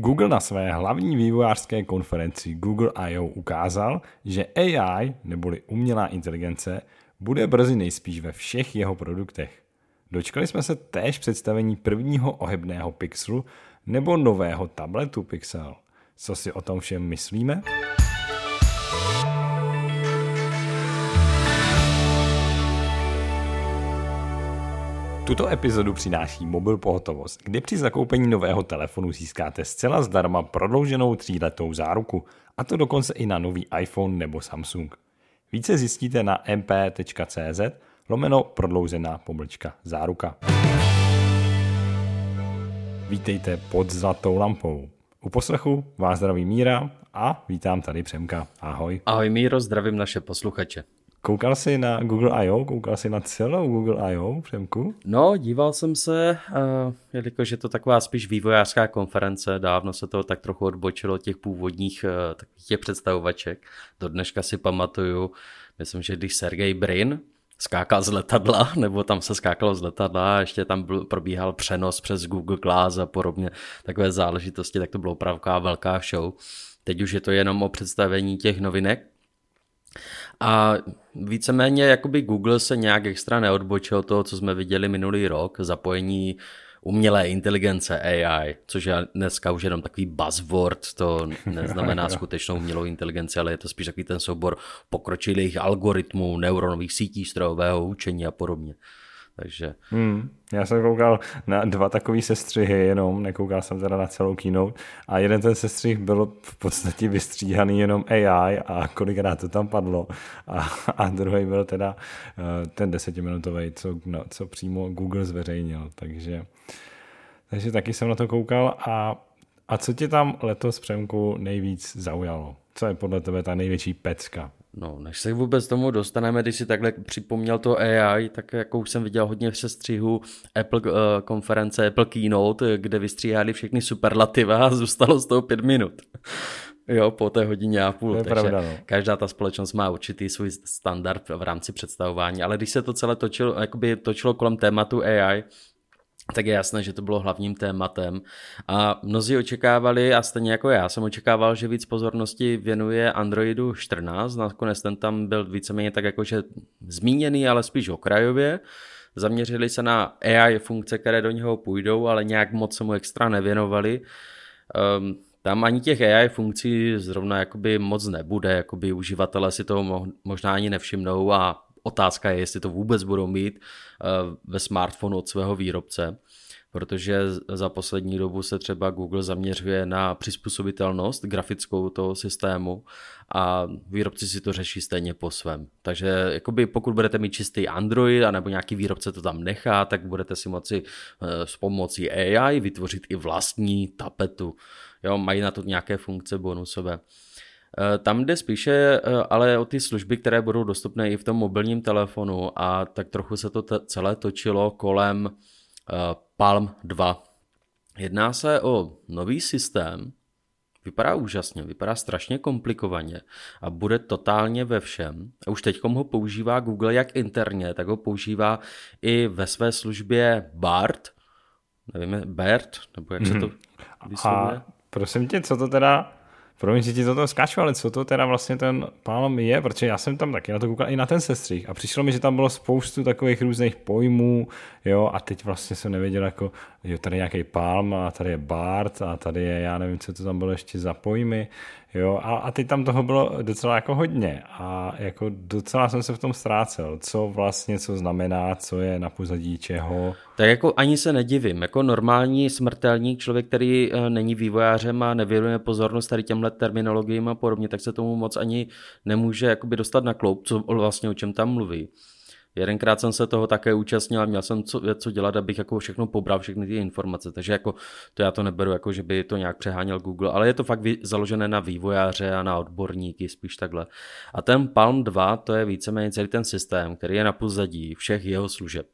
Google na své hlavní vývojářské konferenci Google I.O. ukázal, že AI, neboli umělá inteligence, bude brzy nejspíš ve všech jeho produktech. Dočkali jsme se též představení prvního ohebného Pixelu nebo nového tabletu Pixel. Co si o tom všem myslíme? Tuto epizodu přináší Mobil Pohotovost, kde při zakoupení nového telefonu získáte zcela zdarma prodlouženou tříletou záruku, a to dokonce i na nový iPhone nebo Samsung. Více zjistíte na mp.cz lomeno prodloužená pomlčka záruka. Vítejte pod zlatou lampou. U poslechu vás zdraví Míra a vítám tady Přemka. Ahoj. Ahoj Míro, zdravím naše posluchače. Koukal jsi na Google I.O., koukal jsi na celou Google I.O., Přemku? No, díval jsem se, uh, jelikož je to taková spíš vývojářská konference, dávno se to tak trochu odbočilo těch původních uh, takových těch představovaček. Do dneška si pamatuju, myslím, že když Sergej Brin skákal z letadla, nebo tam se skákalo z letadla a ještě tam byl, probíhal přenos přes Google Glass a podobně, takové záležitosti, tak to bylo opravdu velká show. Teď už je to jenom o představení těch novinek, a víceméně jakoby Google se nějak extra neodbočil toho, co jsme viděli minulý rok, zapojení umělé inteligence AI, což je dneska už jenom takový buzzword, to neznamená skutečnou umělou inteligenci, ale je to spíš takový ten soubor pokročilých algoritmů, neuronových sítí strojového učení a podobně. Takže... Hmm, já jsem koukal na dva takové sestřihy jenom, nekoukal jsem teda na celou keynote a jeden ten sestřih byl v podstatě vystříhaný jenom AI a kolikrát to tam padlo a, a druhý byl teda uh, ten desetiminutový, co, no, co přímo Google zveřejnil, takže, takže taky jsem na to koukal a, a co tě tam letos Přemku nejvíc zaujalo? Co je podle tebe ta největší pecka? No, než se vůbec tomu dostaneme, když si takhle připomněl to AI, tak jako už jsem viděl hodně sestřihu Apple uh, konference, Apple Keynote, kde vystříhali všechny superlativa a zůstalo z toho pět minut. Jo, po té hodině a půl. To je takže pravda, no. každá ta společnost má určitý svůj standard v rámci představování, ale když se to celé točilo, jakoby točilo kolem tématu AI, tak je jasné, že to bylo hlavním tématem. A mnozí očekávali, a stejně jako já jsem očekával, že víc pozornosti věnuje Androidu 14, nakonec ten tam byl víceméně tak jakože zmíněný, ale spíš okrajově. Zaměřili se na AI funkce, které do něho půjdou, ale nějak moc se mu extra nevěnovali. Um, tam ani těch AI funkcí zrovna jakoby moc nebude, jakoby uživatelé si toho možná ani nevšimnou a Otázka je, jestli to vůbec budou mít eh, ve smartphonu od svého výrobce, protože za poslední dobu se třeba Google zaměřuje na přizpůsobitelnost grafickou toho systému a výrobci si to řeší stejně po svém. Takže jakoby pokud budete mít čistý Android anebo nějaký výrobce to tam nechá, tak budete si moci eh, s pomocí AI vytvořit i vlastní tapetu. Jo, mají na to nějaké funkce bonusové. Eh, tam jde spíše eh, ale o ty služby, které budou dostupné i v tom mobilním telefonu a tak trochu se to celé točilo kolem eh, Palm 2. Jedná se o nový systém, vypadá úžasně, vypadá strašně komplikovaně a bude totálně ve všem. A už teď ho používá Google jak interně, tak ho používá i ve své službě BART, nevím, BART, nebo jak se to mhm. vyslovuje. A prosím tě, co to teda Promiň, že ti to skáču, ale co to teda vlastně ten Palm je, protože já jsem tam taky na to koukal i na ten sestřih. A přišlo mi, že tam bylo spoustu takových různých pojmů, jo, a teď vlastně jsem nevěděl, jako, jo, tady je nějaký Palm a tady je Bart a tady je, já nevím, co to tam bylo ještě za pojmy, Jo, a, a teď tam toho bylo docela jako hodně a jako docela jsem se v tom ztrácel, co vlastně, co znamená, co je na pozadí čeho. Tak jako ani se nedivím, jako normální smrtelník, člověk, který eh, není vývojářem a nevěnuje pozornost tady těmhle terminologiím a podobně, tak se tomu moc ani nemůže jakoby dostat na kloup, co vlastně o čem tam mluví. Jedenkrát jsem se toho také účastnil a měl jsem co, co dělat, abych jako všechno pobral, všechny ty informace. Takže jako to já to neberu, jako že by to nějak přeháněl Google, ale je to fakt založené na vývojáře a na odborníky, spíš takhle. A ten Palm 2, to je víceméně celý ten systém, který je na pozadí všech jeho služeb.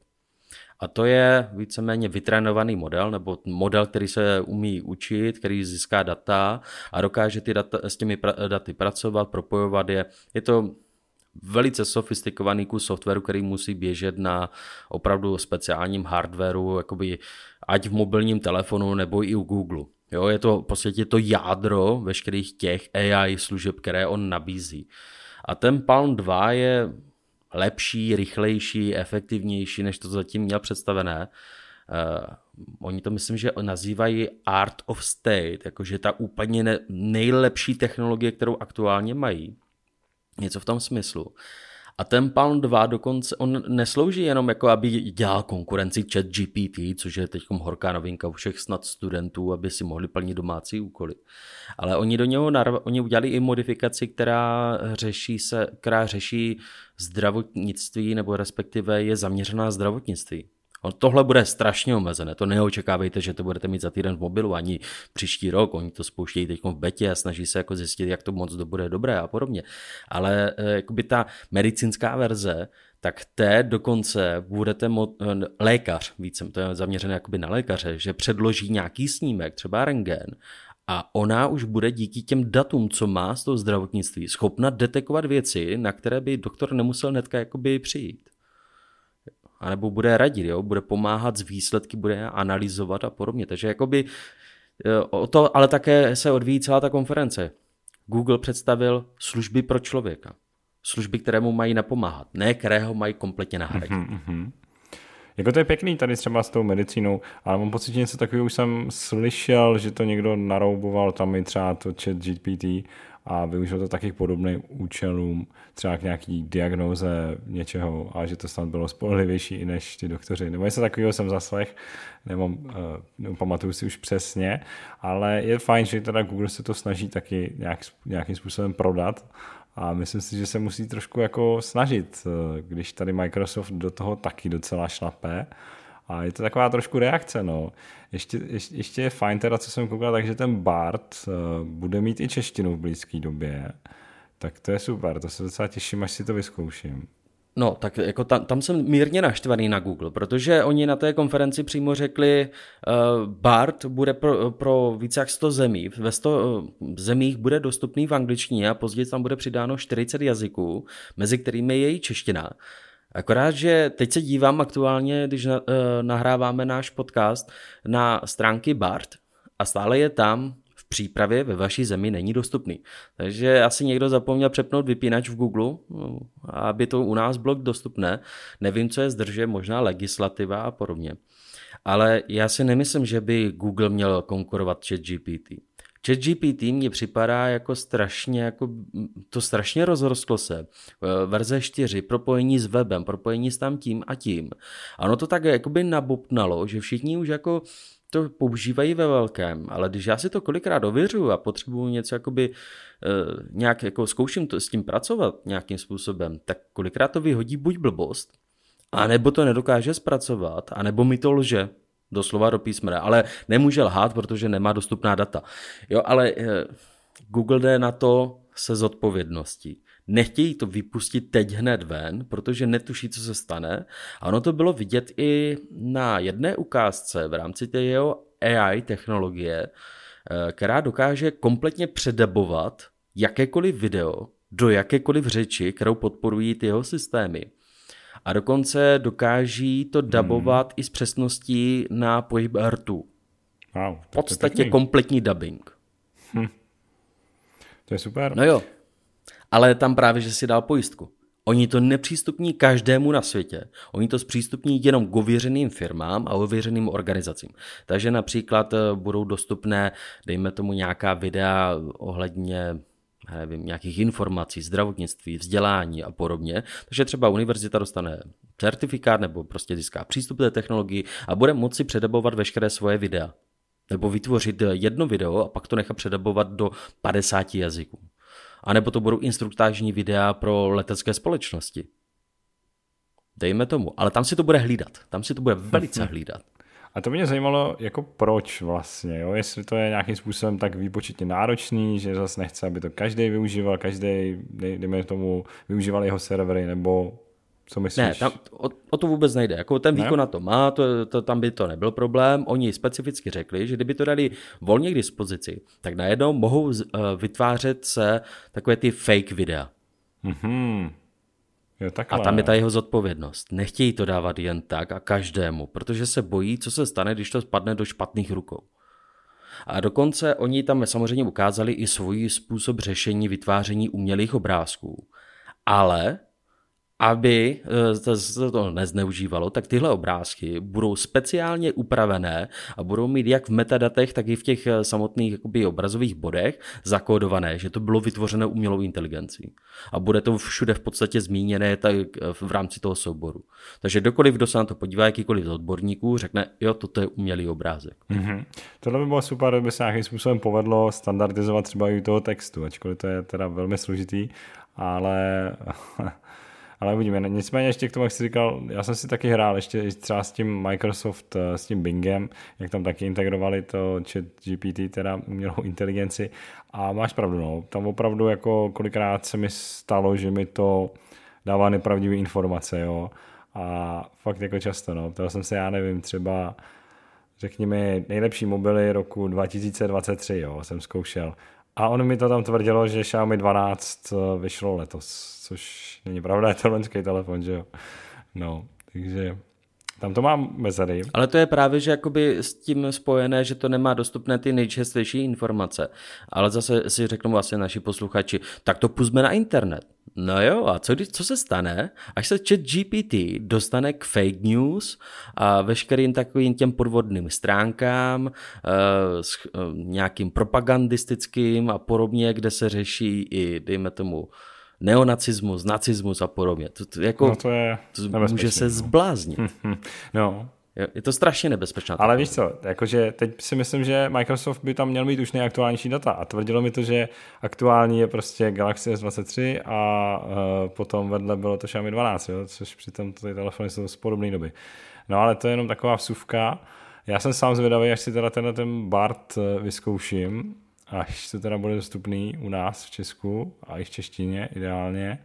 A to je víceméně vytrénovaný model, nebo model, který se umí učit, který získá data a dokáže ty data, s těmi daty pracovat, propojovat je. Je to velice sofistikovaný kus softwaru, který musí běžet na opravdu speciálním hardwareu, jakoby ať v mobilním telefonu nebo i u Google. Jo, je to v podstatě to jádro veškerých těch AI služeb, které on nabízí. A ten Palm 2 je lepší, rychlejší, efektivnější, než to zatím měl představené. Uh, oni to myslím, že nazývají Art of State, jakože ta úplně ne, nejlepší technologie, kterou aktuálně mají. Něco v tom smyslu. A ten Palm 2 dokonce, on neslouží jenom jako, aby dělal konkurenci chat GPT, což je teď horká novinka u všech snad studentů, aby si mohli plnit domácí úkoly. Ale oni do něho narv- oni udělali i modifikaci, která řeší, se, která řeší zdravotnictví, nebo respektive je zaměřená zdravotnictví. Tohle bude strašně omezené, to neočekávejte, že to budete mít za týden v mobilu, ani příští rok, oni to spouštějí teď v betě a snaží se jako zjistit, jak to moc to bude dobré a podobně. Ale eh, jakoby ta medicínská verze, tak té dokonce budete mo- eh, lékař, více to je zaměřené jakoby na lékaře, že předloží nějaký snímek, třeba rengen, a ona už bude díky těm datům, co má z toho zdravotnictví, schopna detekovat věci, na které by doktor nemusel netka jakoby přijít anebo bude radit, jo? bude pomáhat z výsledky, bude analyzovat a podobně. Takže jakoby e, o to ale také se odvíjí celá ta konference. Google představil služby pro člověka. Služby, které mu mají napomáhat, ne které ho mají kompletně nahradit. Mm-hmm. Jako to je pěkný tady třeba s tou medicínou, ale mám pocit, že něco takového už jsem slyšel, že to někdo narouboval tam i třeba to chat GPT a využil to taky k podobným účelům, třeba k nějaký diagnoze něčeho a že to snad bylo spolehlivější i než ty doktoři. Nebo něco takového jsem zaslech, nebo uh, pamatuju si už přesně, ale je fajn, že teda Google se to snaží taky nějak, nějakým způsobem prodat a myslím si, že se musí trošku jako snažit, eh, když tady Microsoft do toho taky docela šlapé, a je to taková trošku reakce, no. Ještě, ještě, ještě je fajn teda, co jsem koukal, takže ten Bart uh, bude mít i češtinu v blízké době. Tak to je super, to se docela těším, až si to vyzkouším. No, tak jako tam, tam jsem mírně naštvaný na Google, protože oni na té konferenci přímo řekli, uh, BART bude pro, pro více jak 100 zemí. Ve 100 uh, zemích bude dostupný v angličtině a později tam bude přidáno 40 jazyků, mezi kterými je i čeština. Akorát, že teď se dívám aktuálně, když uh, nahráváme náš podcast, na stránky BART a stále je tam v přípravě ve vaší zemi není dostupný. Takže asi někdo zapomněl přepnout vypínač v Google, no, aby to u nás bylo dostupné. Nevím, co je zdrže, možná legislativa a podobně. Ale já si nemyslím, že by Google měl konkurovat chat GPT. ChatGPT mně připadá jako strašně, jako to strašně rozrostlo se. E, verze 4, propojení s webem, propojení s tam tím a tím. Ano, to tak jakoby nabopnalo, že všichni už jako to používají ve velkém, ale když já si to kolikrát ověřuju a potřebuju něco jakoby uh, nějak jako zkouším to, s tím pracovat nějakým způsobem, tak kolikrát to vyhodí buď blbost, anebo to nedokáže zpracovat, anebo mi to lže doslova do písmene, ale nemůže lhát, protože nemá dostupná data. Jo, ale eh, Google jde na to se zodpovědností. Nechtějí to vypustit teď hned ven, protože netuší, co se stane. A ono to bylo vidět i na jedné ukázce v rámci té jeho AI technologie, eh, která dokáže kompletně předabovat jakékoliv video do jakékoliv řeči, kterou podporují ty jeho systémy a dokonce dokáží to dabovat hmm. i s přesností na pohyb rtu. Wow, v podstatě kompletní dubbing. Hm. To je super. No jo, ale tam právě, že si dal pojistku. Oni to nepřístupní každému na světě. Oni to zpřístupní jenom k ověřeným firmám a ověřeným organizacím. Takže například eh, budou dostupné, dejme tomu nějaká videa ohledně nevím, nějakých informací, zdravotnictví, vzdělání a podobně. Takže třeba univerzita dostane certifikát nebo prostě získá přístup k té technologii a bude moci předabovat veškeré svoje videa. Nebo vytvořit jedno video a pak to nechat předabovat do 50 jazyků. A nebo to budou instruktážní videa pro letecké společnosti. Dejme tomu. Ale tam si to bude hlídat. Tam si to bude velice hlídat. A to mě zajímalo, jako proč vlastně, jo? jestli to je nějakým způsobem tak výpočetně náročný, že zase nechce, aby to každý využíval, každý, dejme tomu, využíval jeho servery, nebo co myslíš? Ne, tam, o, o to vůbec nejde. Jako ten výkon ne? na to má, to, to, tam by to nebyl problém. Oni specificky řekli, že kdyby to dali volně k dispozici, tak najednou mohou z, uh, vytvářet se takové ty fake videa. Mm-hmm. Jo, takhle, a tam je ta jeho zodpovědnost. Nechtějí to dávat jen tak a každému, protože se bojí, co se stane, když to spadne do špatných rukou. A dokonce oni tam samozřejmě ukázali i svůj způsob řešení vytváření umělých obrázků. Ale aby eh, se to nezneužívalo, tak tyhle obrázky budou speciálně upravené a budou mít jak v metadatech, tak i v těch eh, samotných jakoby, obrazových bodech zakódované, že to bylo vytvořeno umělou inteligencí. A bude to všude v podstatě zmíněné tak eh, v rámci toho souboru. Takže kdokoliv, kdo se na to podívá, jakýkoliv z odborníků, řekne, jo, toto je umělý obrázek. Mm-hmm. Tohle by bylo super, kdyby se nějakým způsobem povedlo standardizovat třeba i toho textu, ačkoliv to je teda velmi složitý, ale ale uvidíme. Nicméně ještě k tomu, jak jsi říkal, já jsem si taky hrál ještě třeba s tím Microsoft, eh, s tím Bingem, jak tam taky integrovali to chat GPT, teda umělou inteligenci a máš pravdu, no. Tam opravdu jako kolikrát se mi stalo, že mi to dává nepravdivé informace, jo. A fakt jako často, no. To jsem se, já nevím, třeba řekněme nejlepší mobily roku 2023, jo, jsem zkoušel. A on mi to tam tvrdilo, že Xiaomi 12 eh, vyšlo letos což není pravda, je to loňský telefon, že jo. No, takže tam to mám mezery. Ale to je právě, že jakoby s tím spojené, že to nemá dostupné ty nejčerstvější informace. Ale zase si řeknou vlastně naši posluchači, tak to pustme na internet. No jo, a co, co se stane, až se chat GPT dostane k fake news a veškerým takovým těm podvodným stránkám, uh, s, uh, nějakým propagandistickým a podobně, kde se řeší i, dejme tomu, neonacismus, nacismus a podobně. To, to, jako, no to je to může se no. zbláznit. no. Je to strašně nebezpečná. Ale víš co, jakože teď si myslím, že Microsoft by tam měl mít už nejaktuálnější data a tvrdilo mi to, že aktuální je prostě Galaxy S23 a uh, potom vedle bylo to Xiaomi 12, jo, což přitom ty telefony jsou z podobné doby. No ale to je jenom taková vsuvka. Já jsem sám zvědavý, až si teda tenhle ten BART eh, vyzkouším, až to teda bude dostupný u nás v Česku a i v češtině ideálně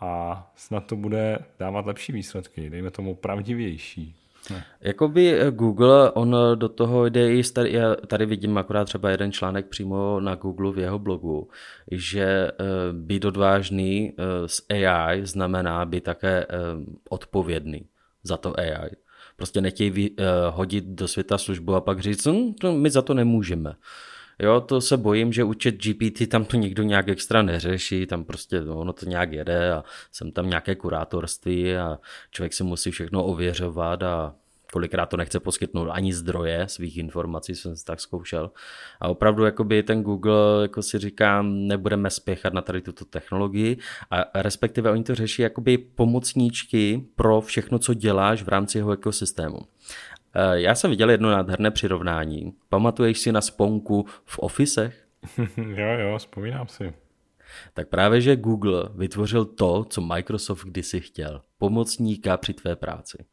a snad to bude dávat lepší výsledky, dejme tomu pravdivější. Ne. Jakoby eh, Google, on do toho jde i, tady, já tady vidím akorát třeba jeden článek přímo na Google v jeho blogu, že eh, být odvážný eh, s AI znamená být také odpovědný za to AI. Prostě nechtějí hodit do světa službu a pak říct, hm, my za to nemůžeme. Jo, to se bojím, že chat GPT tam to nikdo nějak extra neřeší, tam prostě no, ono to nějak jede a jsem tam nějaké kurátorství a člověk si musí všechno ověřovat a kolikrát to nechce poskytnout ani zdroje svých informací, jsem si tak zkoušel. A opravdu jakoby ten Google, jako si říkám, nebudeme spěchat na tady tuto technologii a respektive oni to řeší jakoby pomocníčky pro všechno, co děláš v rámci jeho ekosystému. Eh, já jsem viděl jedno nádherné přirovnání. Pamatuješ si na sponku v ofisech? jo, jo, vzpomínám si. Tak právě, že Google vytvořil to, co Microsoft kdysi chtěl. Pomocníka při tvé práci.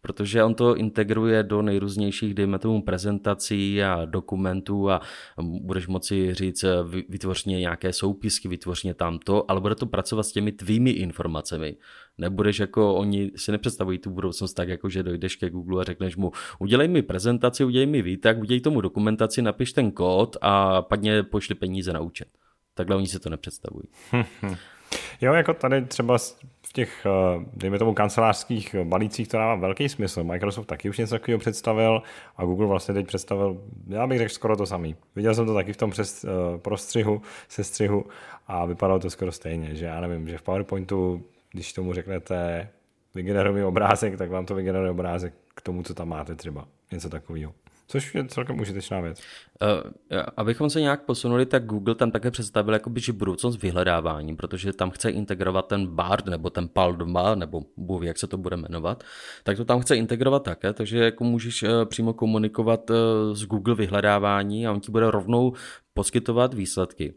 Protože on to integruje do nejrůznějších, dejme tomu, prezentací a dokumentů a budeš moci říct, vytvořně nějaké soupisky, vytvořně tamto, ale bude to pracovat s těmi tvými informacemi. Nebudeš jako, oni si nepředstavují tu budoucnost tak, jako že dojdeš ke Google a řekneš mu, udělej mi prezentaci, udělej mi výtak, udělej tomu dokumentaci, napiš ten kód a padně pošli peníze na účet. Takhle oni si to nepředstavují. jo, jako tady třeba v těch, eh, dejme tomu, kancelářských balících to dává velký smysl. Microsoft taky už něco takového představil a Google vlastně teď představil, já bych řekl skoro to samý. Viděl jsem to taky v tom přes, uh, prostřihu, sestřihu a vypadalo to skoro stejně, že já nevím, že v PowerPointu, když tomu řeknete vygeneruj obrázek, tak vám to vygeneruje obrázek k tomu, co tam máte třeba. Něco takového. Což je celkem užitečná věc. Uh, abychom se nějak posunuli, tak Google tam také představil jakoby, že budoucnost vyhledávání, protože tam chce integrovat ten BARD nebo ten PAL2, nebo Bůh, jak se to bude jmenovat, tak to tam chce integrovat také, takže jako můžeš uh, přímo komunikovat uh, s Google vyhledávání a on ti bude rovnou poskytovat výsledky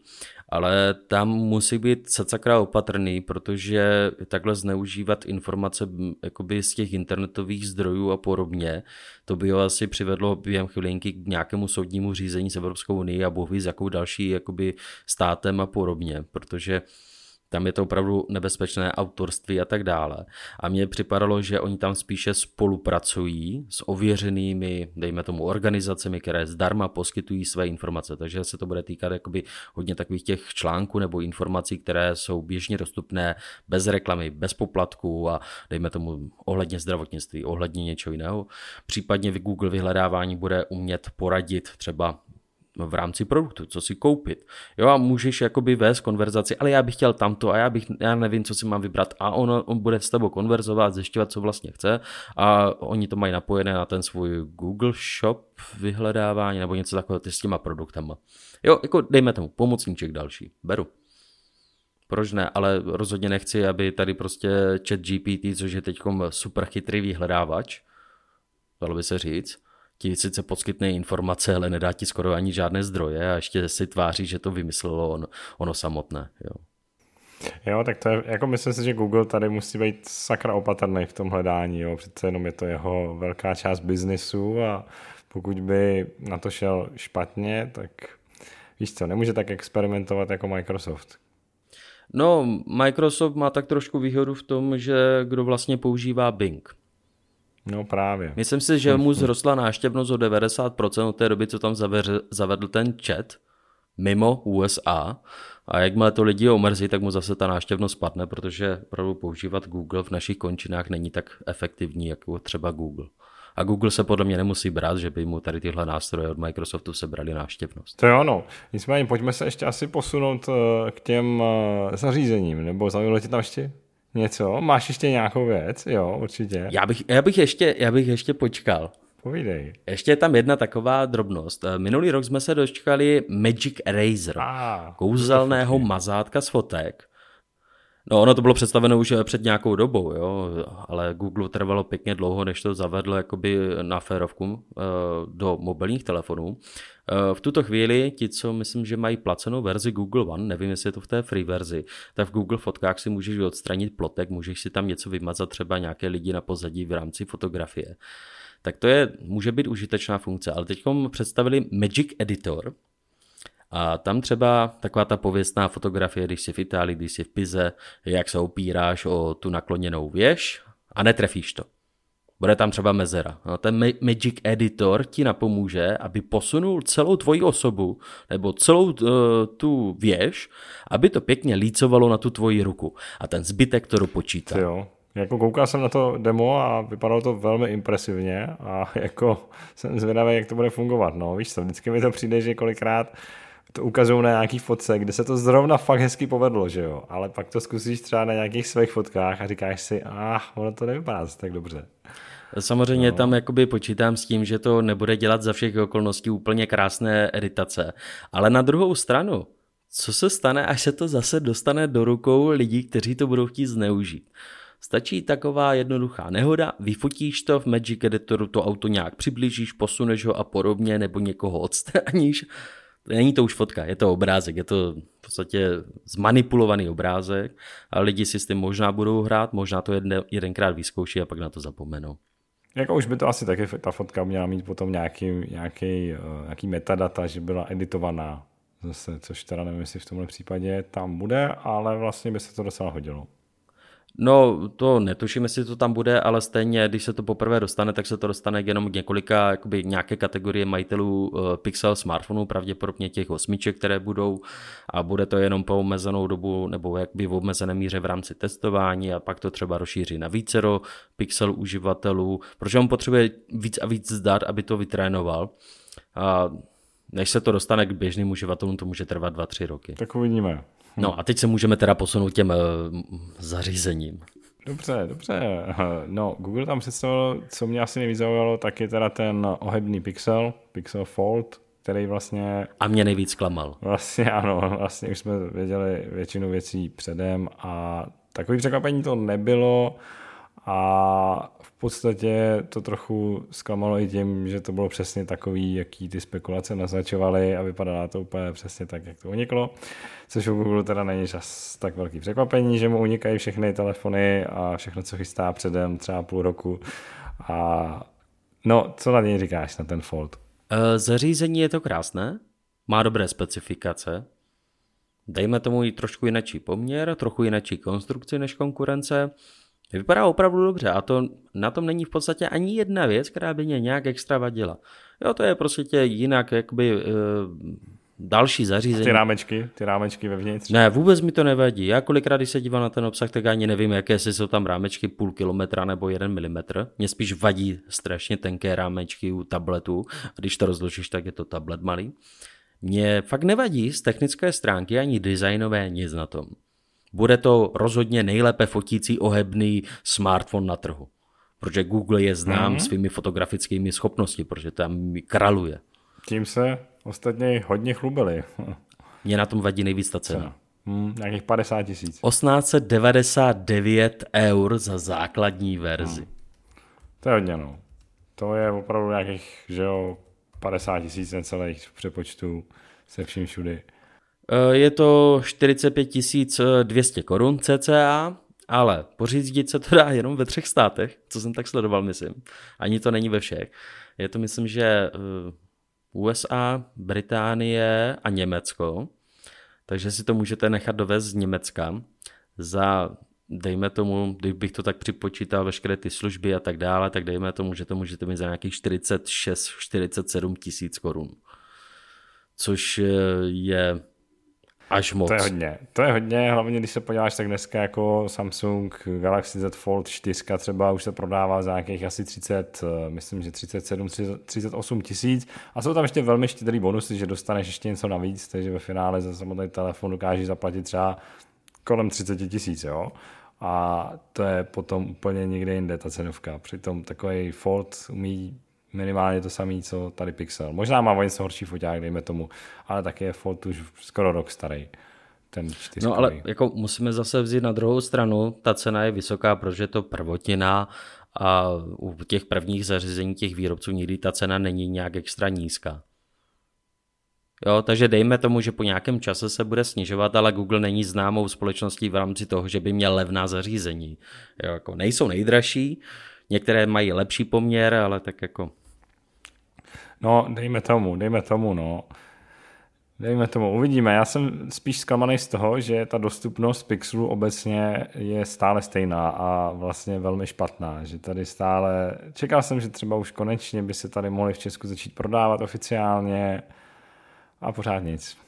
ale tam musí být secakra opatrný, protože takhle zneužívat informace jakoby z těch internetových zdrojů a podobně, to by ho asi přivedlo během chvilinky k nějakému soudnímu řízení s Evropskou unii a bohu s jakou další jakoby státem a podobně, protože tam je to opravdu nebezpečné autorství a tak dále. A mně připadalo, že oni tam spíše spolupracují s ověřenými, dejme tomu, organizacemi, které zdarma poskytují své informace. Takže se to bude týkat jakoby hodně takových těch článků nebo informací, které jsou běžně dostupné bez reklamy, bez poplatků a dejme tomu ohledně zdravotnictví, ohledně něčeho jiného. Případně Google vyhledávání bude umět poradit třeba v rámci produktu, co si koupit. Jo a můžeš jakoby vést konverzaci, ale já bych chtěl tamto a já bych, já nevím, co si mám vybrat a on, on bude s tebou konverzovat, zjišťovat, co vlastně chce a oni to mají napojené na ten svůj Google Shop vyhledávání nebo něco takového ty s těma produktama. Jo, jako dejme tomu pomocníček další, beru. Proč ne, ale rozhodně nechci, aby tady prostě chat GPT, což je teď super chytrý vyhledávač, dalo by se říct, ti sice poskytne informace, ale nedá ti skoro ani žádné zdroje a ještě si tváří, že to vymyslelo on, ono samotné. Jo. Jo, tak to je, jako myslím si, že Google tady musí být sakra opatrný v tom hledání, jo, přece jenom je to jeho velká část biznisu a pokud by na to šel špatně, tak víš co, nemůže tak experimentovat jako Microsoft. No, Microsoft má tak trošku výhodu v tom, že kdo vlastně používá Bing. No právě. Myslím si, že mu zrostla náštěvnost o 90% od té doby, co tam zavedl ten chat mimo USA. A jakmile to lidi omrzí, tak mu zase ta náštěvnost spadne, protože opravdu používat Google v našich končinách není tak efektivní jako třeba Google. A Google se podle mě nemusí brát, že by mu tady tyhle nástroje od Microsoftu sebrali náštěvnost. To je ono. Nicméně pojďme se ještě asi posunout eh, k těm eh, zařízením, nebo zaujalo tě tam ještě něco? Máš ještě nějakou věc? Jo, určitě. Já bych, já bych, ještě, já bych ještě počkal. Povídej. Ještě je tam jedna taková drobnost. Eh, minulý rok jsme se dočkali Magic Eraser, ah, kouzelného mazátka z fotek. No ono to bylo představeno už před nějakou dobou, jo, ale Google trvalo pěkně dlouho, než to zavedlo jakoby na férovku eh, do mobilních telefonů. Eh, v tuto chvíli ti, co myslím, že mají placenou verzi Google One, nevím, jestli je to v té free verzi, tak v Google fotkách si můžeš odstranit plotek, můžeš si tam něco vymazat, třeba nějaké lidi na pozadí v rámci fotografie. Tak to je, může být užitečná funkce, ale teď představili Magic Editor, a tam třeba taková ta pověstná fotografie, když jsi v Itálii, když jsi v Pize, jak se opíráš o tu nakloněnou věž a netrefíš to. Bude tam třeba mezera. No, ten Magic Editor ti napomůže, aby posunul celou tvoji osobu nebo celou uh, tu věž, aby to pěkně lícovalo na tu tvoji ruku. A ten zbytek to dopočítá. Jo. Jako koukal jsem na to demo a vypadalo to velmi impresivně a jako jsem zvědavý, jak to bude fungovat. No, víš co, vždycky mi to přijde, že kolikrát to ukazují na nějaký fotce, kde se to zrovna fakt hezky povedlo, že jo, ale pak to zkusíš třeba na nějakých svých fotkách a říkáš si, ah, ono to nevypadá tak dobře. Samozřejmě no. tam jakoby počítám s tím, že to nebude dělat za všech okolností úplně krásné editace. Ale na druhou stranu, co se stane, až se to zase dostane do rukou lidí, kteří to budou chtít zneužít? Stačí taková jednoduchá nehoda, vyfotíš to v Magic Editoru, to auto nějak přiblížíš, posuneš ho a podobně, nebo někoho odstraníš Není to už fotka, je to obrázek, je to v podstatě zmanipulovaný obrázek a lidi si s tím možná budou hrát, možná to jeden, jedenkrát vyzkouší a pak na to zapomenou. Jako už by to asi taky ta fotka měla mít potom nějaký, nějaký, eh, nějaký metadata, že byla editovaná zase, což teda nevím, jestli v tomhle případě tam bude, ale vlastně by se to docela hodilo. No, to netuším, jestli to tam bude, ale stejně, když se to poprvé dostane, tak se to dostane jenom k několika, jakoby nějaké kategorie majitelů uh, Pixel smartphonů, pravděpodobně těch osmiček, které budou a bude to jenom po omezenou dobu nebo jakby v omezené míře v rámci testování a pak to třeba rozšíří na vícero Pixel uživatelů, protože on potřebuje víc a víc zdat, aby to vytrénoval. A než se to dostane k běžným uživatelům, to může trvat 2-3 roky. Tak uvidíme. No a teď se můžeme teda posunout těm uh, zařízením. Dobře, dobře. No, Google tam představil, co mě asi nejvíc zaujalo, tak je teda ten ohebný Pixel, Pixel Fold, který vlastně... A mě nejvíc klamal. Vlastně ano, vlastně už jsme věděli většinu věcí předem a takový překvapení to nebylo a v podstatě to trochu zklamalo i tím, že to bylo přesně takový, jaký ty spekulace naznačovaly a vypadalo to úplně přesně tak, jak to uniklo. Což u Google teda není čas tak velký překvapení, že mu unikají všechny telefony a všechno, co chystá předem, třeba půl roku. A no, co na něj říkáš, na ten Fold? E, zařízení je to krásné, má dobré specifikace, dejme tomu i trošku jinačí poměr, trochu jinačí konstrukci než konkurence, Vypadá opravdu dobře a to na tom není v podstatě ani jedna věc, která by mě nějak extra vadila. Jo, to je prostě jinak jakoby e, další zařízení. A ty rámečky, ty rámečky vevnitř? Ne, vůbec mi to nevadí. Já kolikrát, když se dívám na ten obsah, tak ani nevím, jaké si jsou tam rámečky půl kilometra nebo jeden milimetr. Mně spíš vadí strašně tenké rámečky u tabletu. A když to rozložíš, tak je to tablet malý. Mě fakt nevadí z technické stránky ani designové nic na tom. Bude to rozhodně nejlépe fotící ohebný smartphone na trhu. Protože Google je znám mm-hmm. svými fotografickými schopnosti, protože tam kraluje. Tím se ostatně hodně chlubili. Mě na tom vadí nejvíc ta cena. Hmm, nějakých 50 tisíc. 1899 eur za základní verzi. Hmm. To je hodně, no. To je opravdu nějakých, že jo, 50 tisíc necelých v přepočtu se vším všudy. Eh, je to 45 200 korun cca, ale pořídit se to dá jenom ve třech státech, co jsem tak sledoval, myslím. Ani to není ve všech. Je to, myslím, že eh, USA, Británie a Německo. Takže si to můžete nechat dovést z Německa za, dejme tomu, kdybych to tak připočítal, veškeré ty služby a tak dále, tak dejme tomu, že to můžete mít za nějakých 46-47 tisíc korun. Což eh, je Až moc. To je hodně. To je hodně, hlavně když se podíváš, tak dneska jako Samsung Galaxy Z Fold 4 třeba už se prodává za nějakých asi 30, eh, myslím, že 37, 38 tisíc a jsou tam ještě velmi štědrý bonusy, že dostaneš ještě něco navíc, takže ve finále za samotný telefon dokážeš zaplatit třeba kolem 30 tisíc, jo. A to je potom úplně někde jinde ta cenovka. Přitom takový Fold umí minimálně to samé, co tady Pixel. Možná má o něco horší foťák, dejme tomu, ale taky je Fold už skoro rok starý. Ten no ale jako musíme zase vzít na druhou stranu, ta cena je vysoká, protože je to prvotina a u těch prvních zařízení těch výrobců nikdy ta cena není nějak extra nízká. Jo, takže dejme tomu, že po nějakém čase se bude snižovat, ale Google není známou společností v rámci toho, že by měl levná zařízení. Jo, jako nejsou nejdražší, některé mají lepší poměr, ale tak jako No, dejme tomu, dejme tomu, no. Dejme tomu, uvidíme. Já jsem spíš zklamaný z toho, že ta dostupnost Pixelu obecně je stále stejná a vlastně velmi špatná. Že tady stále, čekal jsem, že třeba už konečně by se tady mohli v Česku začít prodávat oficiálně a pořád nic.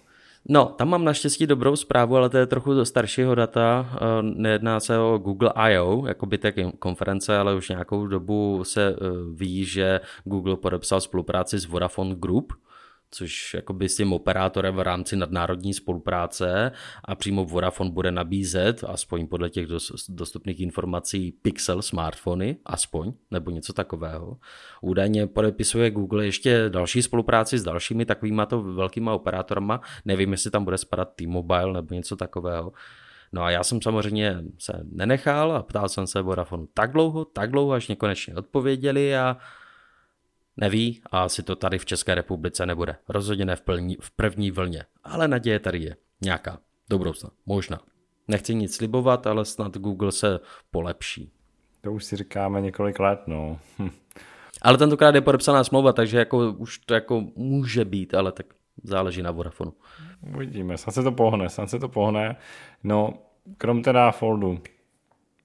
No, tam mám naštěstí dobrou zprávu, ale to je trochu do staršího data. Eh, nejedná se o Google I.O., jako by té konference, ale už nějakou dobu se eh, ví, že Google podepsal spolupráci s Vodafone Group, což jakoby s tím operátorem v rámci nadnárodní spolupráce a přímo Vodafone bude nabízet, aspoň podle těch dostupných informací, Pixel smartfony, aspoň, nebo něco takového. Údajně podepisuje Google ještě další spolupráci s dalšími takovýma to velkýma operátorama, nevím, jestli tam bude spadat T-Mobile nebo něco takového. No a já jsem samozřejmě se nenechal a ptal jsem se Vodafone tak dlouho, tak dlouho, až mě konečně odpověděli a Neví a asi to tady v České republice nebude. Rozhodně ne v, plní, v první vlně. Ale naděje tady je. Nějaká. Do budoucna. Možná. Nechci nic slibovat, ale snad Google se polepší. To už si říkáme několik let, no. Hm. Ale tentokrát je podepsaná smlouva, takže jako už to jako může být, ale tak záleží na Vodafonu. Uvidíme, snad se to pohne, snad se to pohne. No, krom teda Foldu,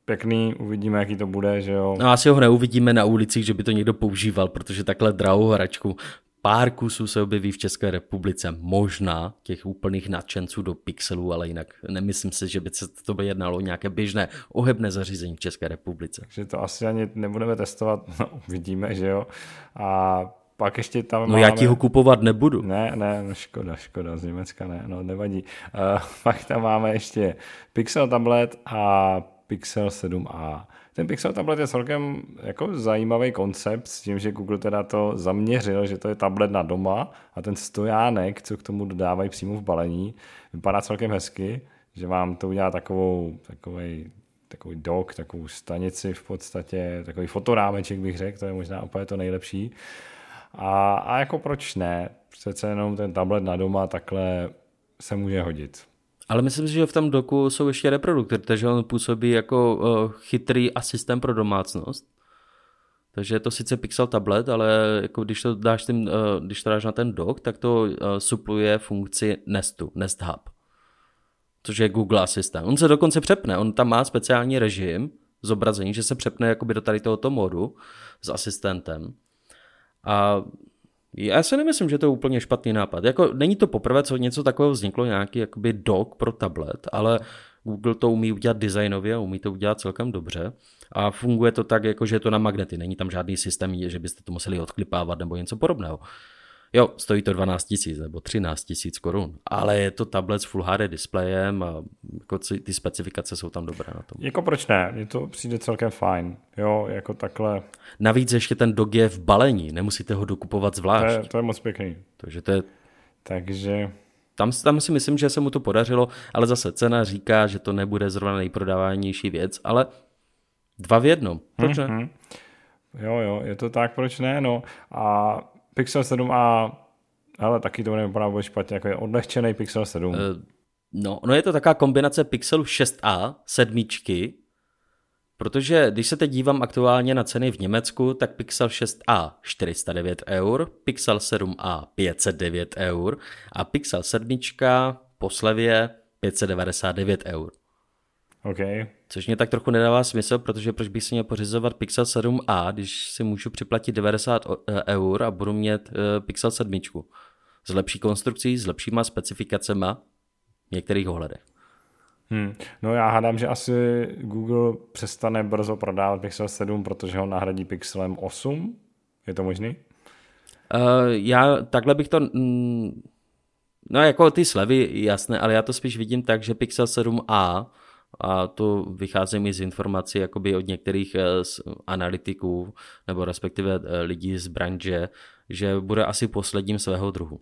pěkný, uvidíme, jaký to bude, že jo. No asi ho neuvidíme na ulicích, že by to někdo používal, protože takhle drahou hračku pár kusů se objeví v České republice, možná těch úplných nadšenců do pixelů, ale jinak nemyslím si, že by se to by jednalo o nějaké běžné ohebné zařízení v České republice. Takže to asi ani nebudeme testovat, no, uvidíme, že jo. A pak ještě tam No máme... já ti ho kupovat nebudu. Ne, ne, no škoda, škoda, z Německa ne, no nevadí. Uh, pak tam máme ještě Pixel tablet a Pixel 7a. Ten Pixel tablet je celkem jako zajímavý koncept s tím, že Google teda to zaměřil, že to je tablet na doma a ten stojánek, co k tomu dodávají přímo v balení, vypadá celkem hezky, že vám to udělá takovou, takový, takový dok, takovou stanici v podstatě, takový fotorámeček bych řekl, to je možná úplně to nejlepší. A, a jako proč ne? Přece jenom ten tablet na doma takhle se může hodit. Ale myslím si, že v tom doku jsou ještě reproduktory, takže on působí jako uh, chytrý asistent pro domácnost. Takže je to sice Pixel tablet, ale jako když to dáš, tím, uh, když to dáš na ten dok, tak to uh, supluje funkci Nestu, Nest Hub. Což je Google Assistant. On se dokonce přepne, on tam má speciální režim zobrazení, že se přepne jakoby do tady tohoto modu s asistentem. A já si nemyslím, že to je úplně špatný nápad. Jako, není to poprvé, co něco takového vzniklo, nějaký jakoby dock pro tablet, ale Google to umí udělat designově a umí to udělat celkem dobře. A funguje to tak, jako že je to na magnety. Není tam žádný systém, že byste to museli odklipávat nebo něco podobného. Jo, stojí to 12 tisíc nebo 13 tisíc korun, ale je to tablet s Full HD displejem a jako ty specifikace jsou tam dobré na tom. Jako proč ne? Mně to přijde celkem fajn. Jo, jako takhle. Navíc ještě ten dog je v balení, nemusíte ho dokupovat zvlášť. To je, to je moc pěkný. Takže to je... Takže... Tam, tam si myslím, že se mu to podařilo, ale zase cena říká, že to nebude zrovna nejprodávanější věc, ale dva v jednom. Proč mm-hmm. ne? Mhm. Jo, jo, je to tak, proč ne, no. A Pixel 7a, ale taky to nevypadá vůbec špatně, jako je odlehčený Pixel 7. Uh, eh, no, no je to taková kombinace Pixelu 6a, sedmičky, protože když se teď dívám aktuálně na ceny v Německu, tak Pixel 6a 409 eur, Pixel 7a 509 eur a Pixel 7 po slevě 599 eur. Okay. Což mě tak trochu nedává smysl, protože proč bych si měl pořizovat Pixel 7a, když si můžu připlatit 90 e, eur a budu mít e, Pixel 7 s lepší konstrukcí, s lepšíma specifikacemi v některých ohledech. Hmm. No já hádám, že asi Google přestane brzo prodávat Pixel 7, protože ho nahradí Pixelem 8. Je to možný? Uh, já takhle bych to... Mm, no jako ty slevy, jasné, ale já to spíš vidím tak, že Pixel 7a a to vychází mi z informací jakoby od některých eh, analytiků nebo respektive eh, lidí z branže, že bude asi posledním svého druhu.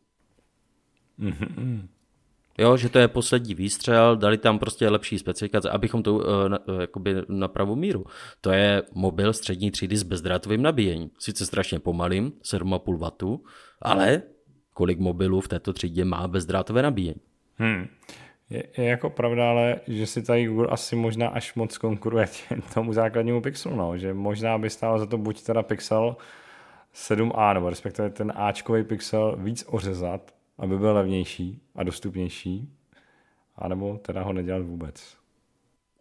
Jo, že to je poslední výstřel, dali tam prostě lepší specifikace, abychom to uh, na, uh, jakoby na pravou míru. To je mobil střední třídy s bezdrátovým nabíjením. Sice strašně pomalým, 7,5 W, ale kolik mobilů v této třídě má bezdrátové nabíjení? Hmm. Je, je jako pravda, ale že si tady Google asi možná až moc konkuruje tomu základnímu Pixelu, no, že možná by stálo za to buď teda Pixel 7a, nebo respektive ten Ačkový Pixel víc ořezat, aby byl levnější a dostupnější, anebo teda ho nedělat vůbec.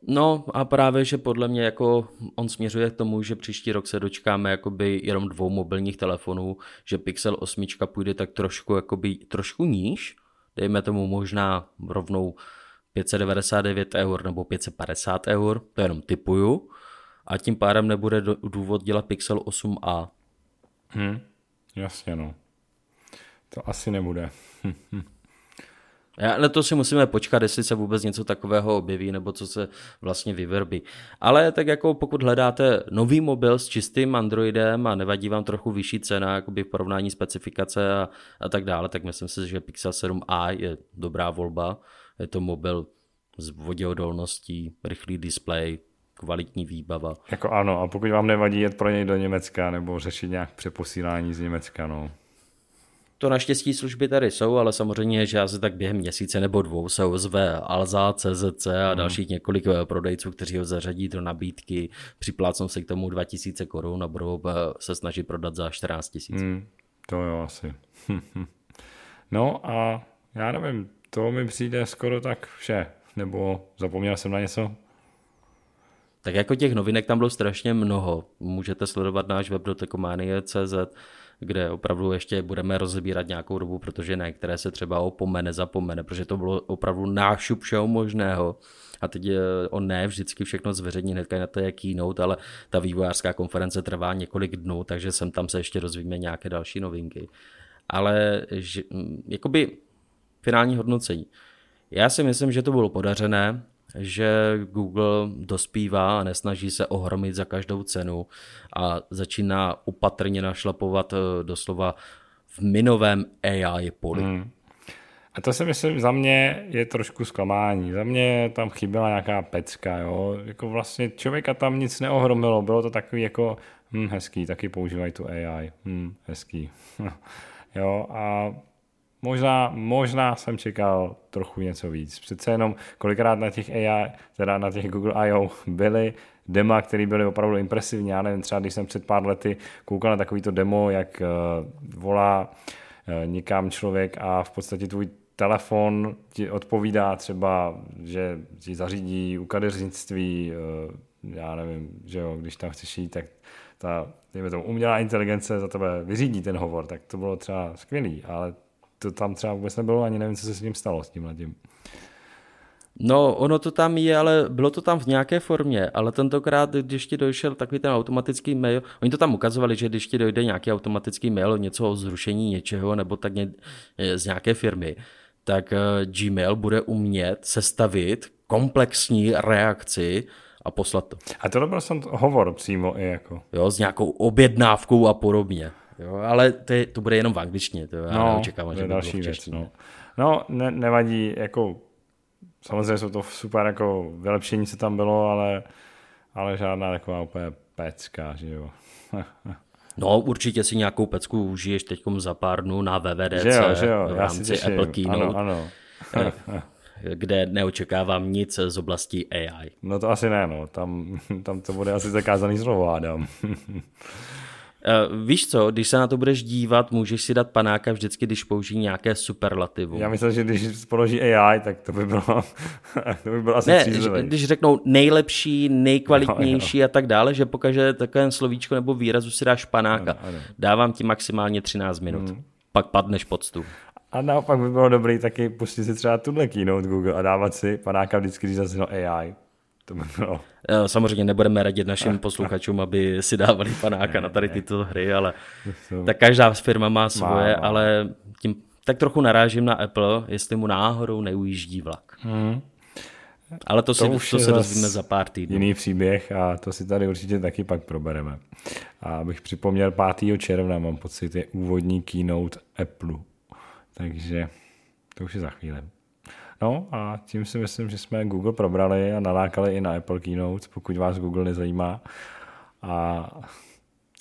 No a právě, že podle mě jako on směřuje k tomu, že příští rok se dočkáme jakoby jenom dvou mobilních telefonů, že Pixel 8 půjde tak trošku jakoby trošku níž, dejme tomu možná rovnou 599 eur nebo 550 eur, to jenom typuju, a tím pádem nebude důvod dělat Pixel 8a. Hmm, jasně no. To asi nebude. Ale to si musíme počkat, jestli se vůbec něco takového objeví, nebo co se vlastně vyvrbí. Ale tak jako pokud hledáte nový mobil s čistým Androidem a nevadí vám trochu vyšší cena v porovnání specifikace a, a tak dále, tak myslím si, že Pixel 7a je dobrá volba. Je to mobil s voděodolností, rychlý displej, kvalitní výbava. Jako ano, a pokud vám nevadí jet pro něj do Německa nebo řešit nějak přeposílání z Německa, no. To naštěstí služby tady jsou, ale samozřejmě, že asi tak během měsíce nebo dvou se ozve Alza, CZC a hmm. dalších několik eh, prodejců, kteří ho zařadí do nabídky, připlácnou se k tomu 2000 korun a budou eh, se snažit prodat za 14 tisíc. Hmm, to jo asi. no a já nevím, to mi přijde skoro tak vše, nebo zapomněl jsem na něco? Tak jako těch novinek tam bylo strašně mnoho. Můžete sledovat náš web dotekomanie.cz, kde opravdu ještě budeme rozebírat nějakou dobu, protože ne, které se třeba opomene, zapomene, protože to bylo opravdu nášup všeho možného. A teď je, on ne vždycky všechno zveřejní hnedka na to je keynote, ale ta vývojářská konference trvá několik dnů, takže sem tam se ještě rozvíme nějaké další novinky. Ale že, jakoby finální hodnocení. Já si myslím, že to bylo podařené, že Google dospívá a nesnaží se ohromit za každou cenu a začíná upatrně našlapovat eh, doslova v minovém AI poli. Hmm. A to si myslím, za mě je trošku zklamání. Za mě tam chyběla nějaká pecka, jo. Jako vlastně člověka tam nic neohromilo, bylo to takový jako hm, hezký, taky používají tu AI, hm, hezký. jo, a Možná, možná jsem čekal trochu něco víc. Přece jenom kolikrát na těch AI, teda na těch Google I.O. byly dema, které byly opravdu impresivní. Já nevím, třeba když jsem před pár lety koukal na takovýto demo, jak uh, volá uh, někam člověk a v podstatě tvůj telefon ti odpovídá třeba, že ti zařídí u kadeřnictví, uh, já nevím, že jo, když tam chceš jít, tak ta, dejme tomu, umělá inteligence za tebe vyřídí ten hovor, tak to bylo třeba skvělý, ale to tam třeba vůbec nebylo, ani nevím, co se s tím stalo, s tím tím. No, ono to tam je, ale bylo to tam v nějaké formě, ale tentokrát, když ti došel takový ten automatický mail, oni to tam ukazovali, že když ti dojde nějaký automatický mail, něco o zrušení něčeho nebo tak ně, z nějaké firmy, tak eh, Gmail bude umět sestavit komplexní reakci a poslat to. A to byl jsem hovor přímo i jako. Jo, s nějakou objednávkou a podobně. Jo, ale to, je, to bude jenom v angličtině, to já no, neočekávám, že to další bylo v věc, no. no ne, nevadí, jako samozřejmě jsou to super jako vylepšení, co tam bylo, ale, ale žádná taková úplně pecka, že jo. No, určitě si nějakou pecku užiješ teď za pár dnů na VVDC že jo, že jo. v rámci Apple Keynote. Ano, ano. Eh, kde neočekávám nic z oblasti AI. No to asi ne, no. Tam, tam to bude asi zakázaný slovo, Adam. Uh, víš co, když se na to budeš dívat, můžeš si dát panáka vždycky, když použijí nějaké superlativu. Já myslím, že když položí AI, tak to by bylo, to by bylo asi ne, když řeknou nejlepší, nejkvalitnější no, a tak dále, že pokaže takové slovíčko nebo výrazu si dáš panáka. Ano, ano. Dávám ti maximálně 13 minut. Hmm. Pak padneš pod stůl. A naopak by bylo dobré taky pustit si třeba tuhle keynote Google a dávat si panáka vždycky, když zase AI. To by bylo. Eh, samozřejmě nebudeme radit našim posluchačům, aby si dávali panáka na tady tyto hry, ale tak každá firma má svoje, má, má. ale tím tak trochu narážím na Apple, jestli mu náhodou neujíždí vlak. Hmm. Ale to, to, si, už to se dozvíme za pár týdnů. Jiný příběh a to si tady určitě taky pak probereme. A abych připomněl 5. června, mám pocit, je úvodní keynote Apple. Takže to už je za chvíli. No a tím si myslím, že jsme Google probrali a nalákali i na Apple Keynote, pokud vás Google nezajímá. A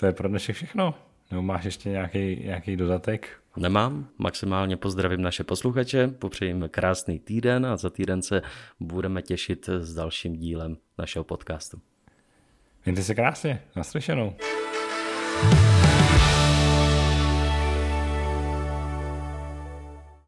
to je pro dnešek všechno. Nebo máš ještě nějaký, nějaký dodatek? Nemám, maximálně pozdravím naše posluchače, popřejím krásný týden a za týden se budeme těšit s dalším dílem našeho podcastu. Mějte se krásně, naslyšenou.